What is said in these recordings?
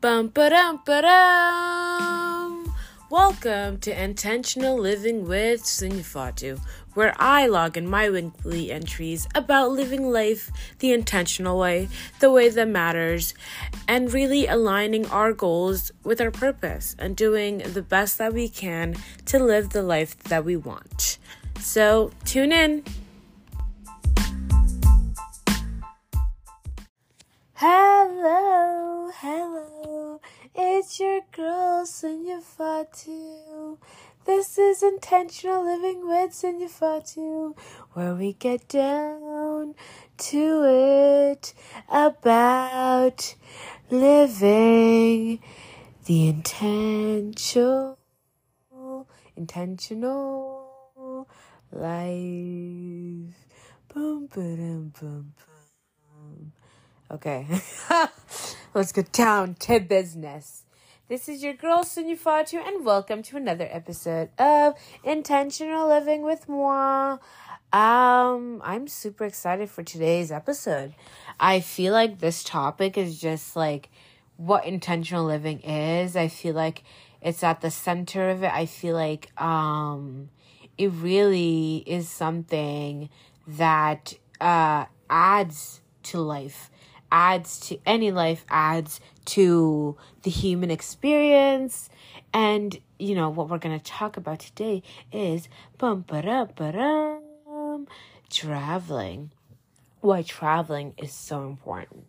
Bum ba dum ba dum. Welcome to Intentional Living with Sunufatou, where I log in my weekly entries about living life the intentional way, the way that matters, and really aligning our goals with our purpose and doing the best that we can to live the life that we want. So, tune in. Hello, hello, it's your girl Sunu Fatou. This is Intentional Living with Sunu Fatou, where we get down to it about living the intentional, intentional life. Boom, boom, boom, boom. Okay, let's get down to business. This is your girl Sunu Fatou, and welcome to another episode of Intentional Living with Moi. Um, I'm super excited for today's episode. I feel like this topic is just like what intentional living is. I feel like it's at the center of it. I feel like um it really is something that uh adds to life adds to any life adds to the human experience. And you know what we're going to talk about today is bum traveling. Why traveling is so important.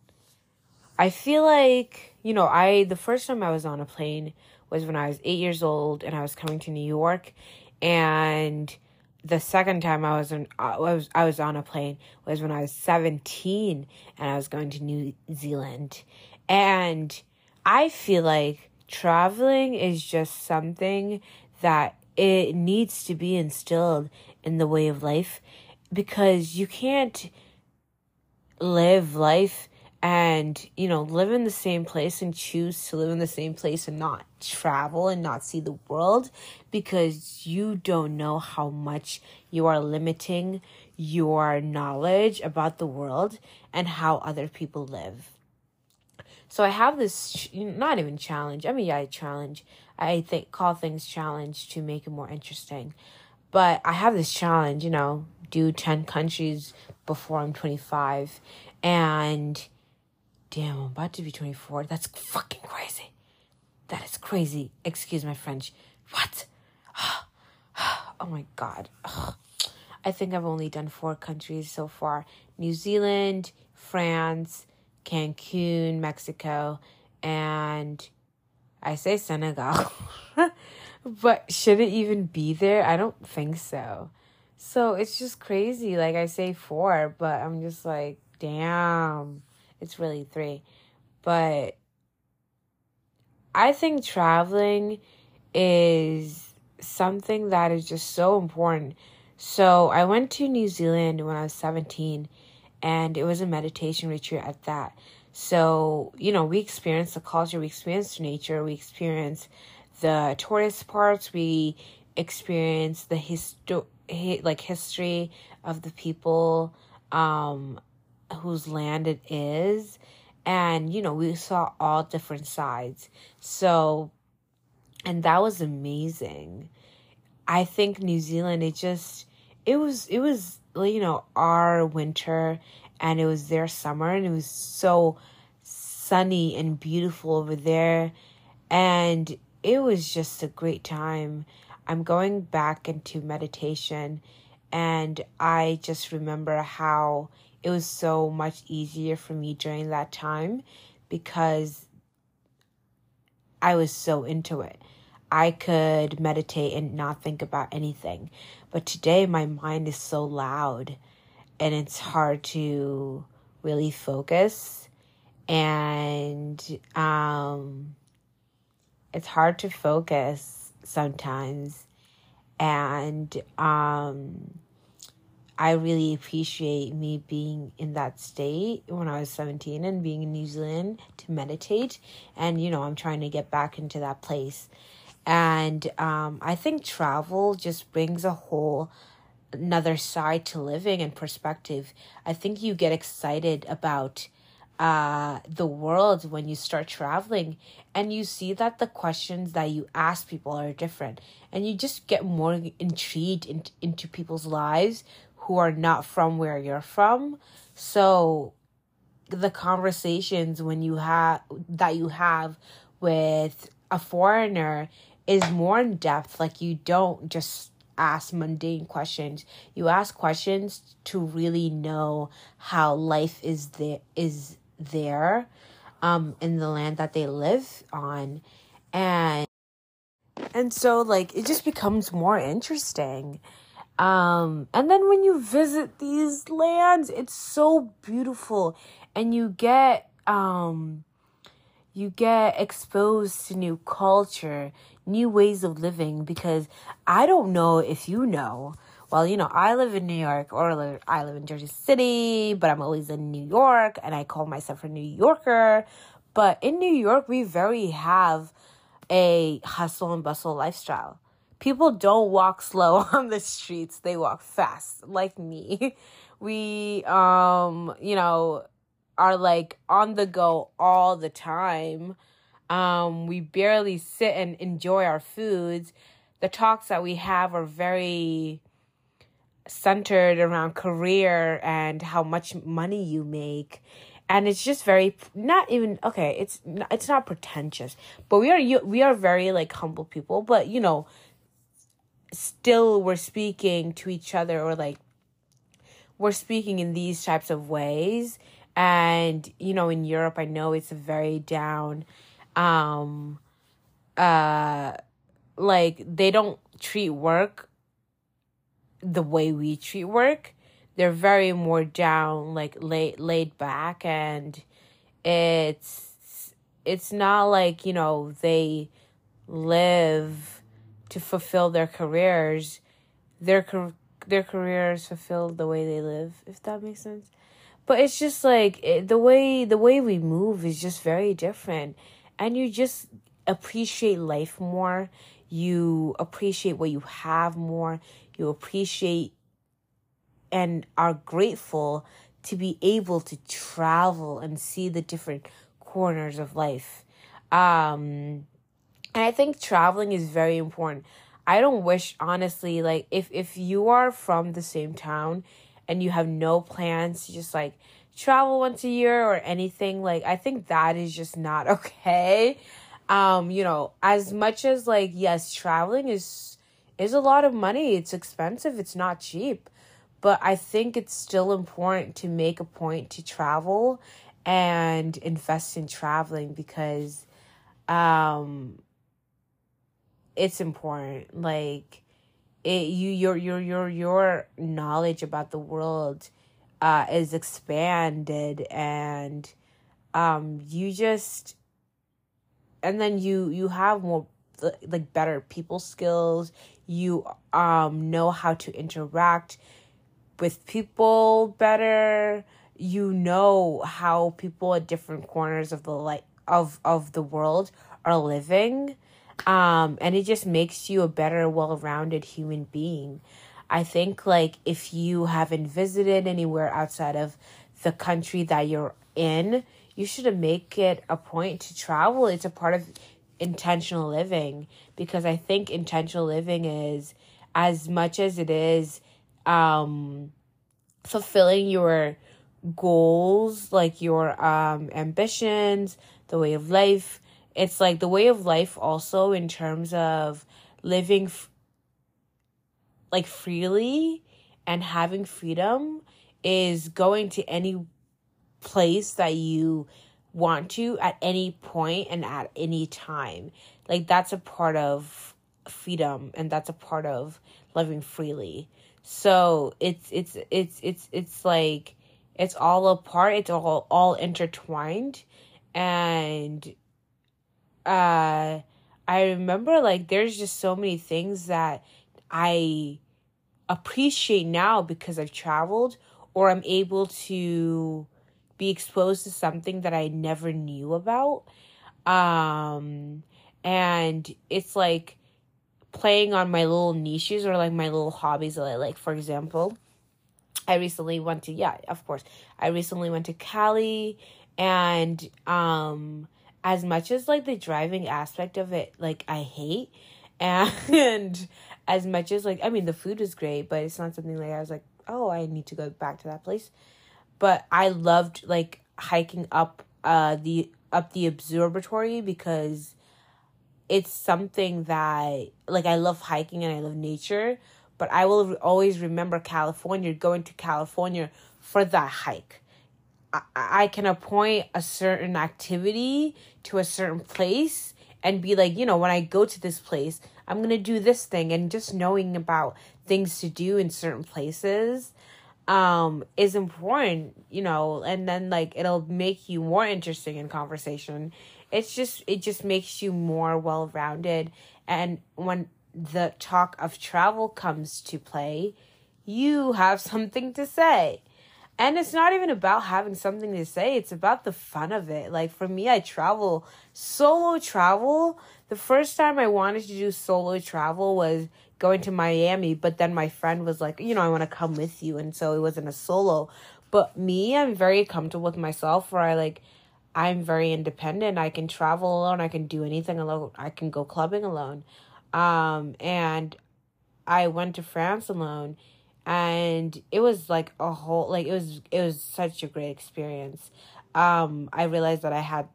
I feel like you know i the first time i was on a plane was when i was 8 years old and i was coming to new york and the second time I was on I was I was on a plane was when I was 17 and I was going to New Zealand. And I feel like traveling is just something that it needs to be instilled in the way of life because you can't live life and you know live in the same place and choose to live in the same place and not travel and not see the world because you don't know how much you are limiting your knowledge about the world and how other people live. So i have this not even challenge i mean yeah challenge i think call things challenge to make it more interesting. But i have this challenge you know do 10 countries before i'm 25 and Damn, I'm about to be 24. That's fucking crazy. That is crazy. Excuse my French. What? Oh my god. I think I've only done four countries so far New Zealand, France, Cancun, Mexico, and I say Senegal. but should it even be there? I don't think so. So it's just crazy. Like I say four, but I'm just like, damn. It's really three. But I think traveling is something that is just so important. So I went to New Zealand when I was 17 and it was a meditation retreat at that. So, you know, we experienced the culture, we experienced nature, we experienced the tourist parts, we experienced the histo- like history of the people um whose land it is. And, you know, we saw all different sides. So, and that was amazing. I think New Zealand, it just, it was, it was, you know, our winter and it was their summer and it was so sunny and beautiful over there. And it was just a great time. I'm going back into meditation and I just remember how it was so much easier for me during that time because I was so into it. I could meditate and not think about anything. But today my mind is so loud and it's hard to really focus and um it's hard to focus sometimes and um I really appreciate me being in that state when I was 17 and being in New Zealand to meditate. And, you know, I'm trying to get back into that place. And um, I think travel just brings a whole another side to living and perspective. I think you get excited about uh, the world when you start traveling and you see that the questions that you ask people are different and you just get more intrigued in, into people's lives who are not from where you're from. So the conversations when you have that you have with a foreigner is more in depth. Like you don't just ask mundane questions. You ask questions to really know how life is there is there um in the land that they live on. And and so like it just becomes more interesting um and then when you visit these lands it's so beautiful and you get um you get exposed to new culture new ways of living because I don't know if you know. Well, you know, I live in New York or I live in Jersey City, but I'm always in New York and I call myself a New Yorker. But in New York, we very have a hustle and bustle lifestyle. People don't walk slow on the streets, they walk fast, like me. We, um, you know, are like on the go all the time um, we barely sit and enjoy our foods. The talks that we have are very centered around career and how much money you make and it's just very not even okay it's it's not pretentious but we are we are very like humble people but you know still we're speaking to each other or like we're speaking in these types of ways. And you know in Europe I know it's very down um uh like they don't treat work the way we treat work. They're very more down like laid laid back. And it's it's not like you know they live to fulfill their careers their their careers fulfill the way they live if that makes sense but it's just like it, the way the way we move is just very different and you just appreciate life more. You appreciate what you have more. You appreciate and are grateful to be able to travel and see the different corners of life. Um, and I think traveling is very important. I don't wish honestly like if if you are from the same town and you have no plans to just like travel once a year or anything like i think that is just not okay. Um you know as much as like yes traveling is is a lot of money. It's expensive. It's not cheap. But i think it's still important to make a point to travel and invest in traveling because um it's important like it you your your your your knowledge about the world uh, is expanded and um, you just and then you you have more like better people skills. You um know how to interact with people better. You know how people at different corners of the like of of the world are living um and it just makes you a better well-rounded human being I think like if you haven't visited anywhere outside of the country that you're in, you should make it a point to travel. It's a part of intentional living because I think intentional living is as much as it is um fulfilling your goals, like your um ambitions, the way of life. It's like the way of life also in terms of living f- like freely and having freedom is going to any place that you want to at any point and at any time. Like that's a part of freedom and that's a part of living freely. So it's it's it's it's it's like it's all a part, it's all all intertwined and uh I remember like there's just so many things that I appreciate now because I've traveled or I'm able to be exposed to something that I never knew about. Um, and it's like playing on my little niches or like my little hobbies that I like. For example, I recently went to, yeah, of course, I recently went to Cali And um as much as like the driving aspect of it like I hate and as much as like I mean the food is great, but it's not something like I was like, "Oh, I need to go back to that place." But I loved like hiking up uh the up the observatory because it's something that like I love hiking and I love nature, but I will always remember California going to California for that hike. I, I can appoint a certain activity to a certain place and be like, you know, when I go to this place, I'm going to do this thing and just knowing about things to do in certain places um is important, you know, and then like it'll make you more interesting in conversation. It's just it just makes you more well-rounded and when the talk of travel comes to play, you have something to say. And it's not even about having something to say, it's about the fun of it. Like for me, I travel solo travel. The first time I wanted to do solo travel was going to Miami, but then my friend was like, you know, I want to come with you. And so it wasn't a solo. But me, I'm very comfortable with myself where I like, I'm very independent. I can travel alone. I can do anything alone. I can go clubbing alone. Um, and I went to France alone and it was like a whole like it was it was such a great experience. Um i realized that i had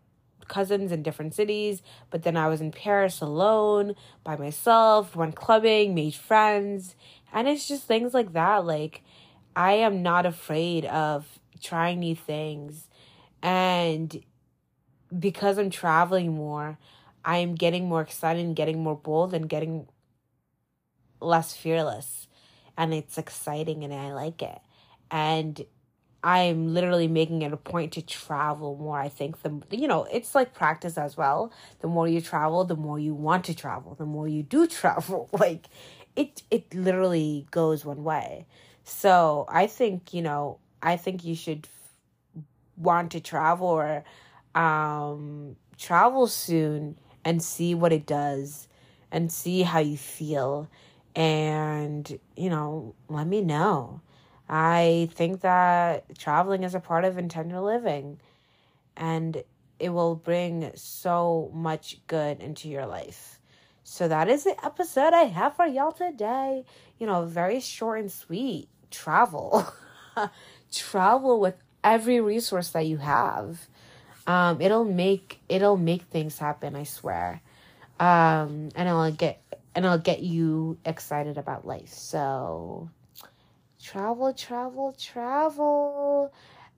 cousins in different cities but then i was in paris alone by myself went clubbing made friends. And it's just things like that like i am not afraid of trying new things. And because i'm traveling more i am getting more excited and getting more bold and getting less fearless and it's exciting and I like it. And I'm literally making it a point to travel more. I think the you know, it's like practice as well. The more you travel, the more you want to travel. The more you do travel, like it it literally goes one way. So, I think, you know, I think you should want to travel or um travel soon and see what it does and see how you feel and you know let me know. I think that traveling is a part of intentional living and it will bring so much good into your life. So that is the episode i have for y'all today. You know very short and sweet. Travel. Travel with every resource that you have. Um it'll make it'll make things happen i swear. Um and it'll get and I'll get you excited about life. So travel, travel, travel.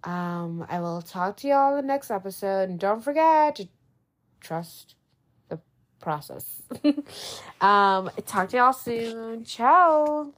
Um, I will talk to y'all in the next episode. And don't forget to trust the process. um, talk to y'all soon. Ciao.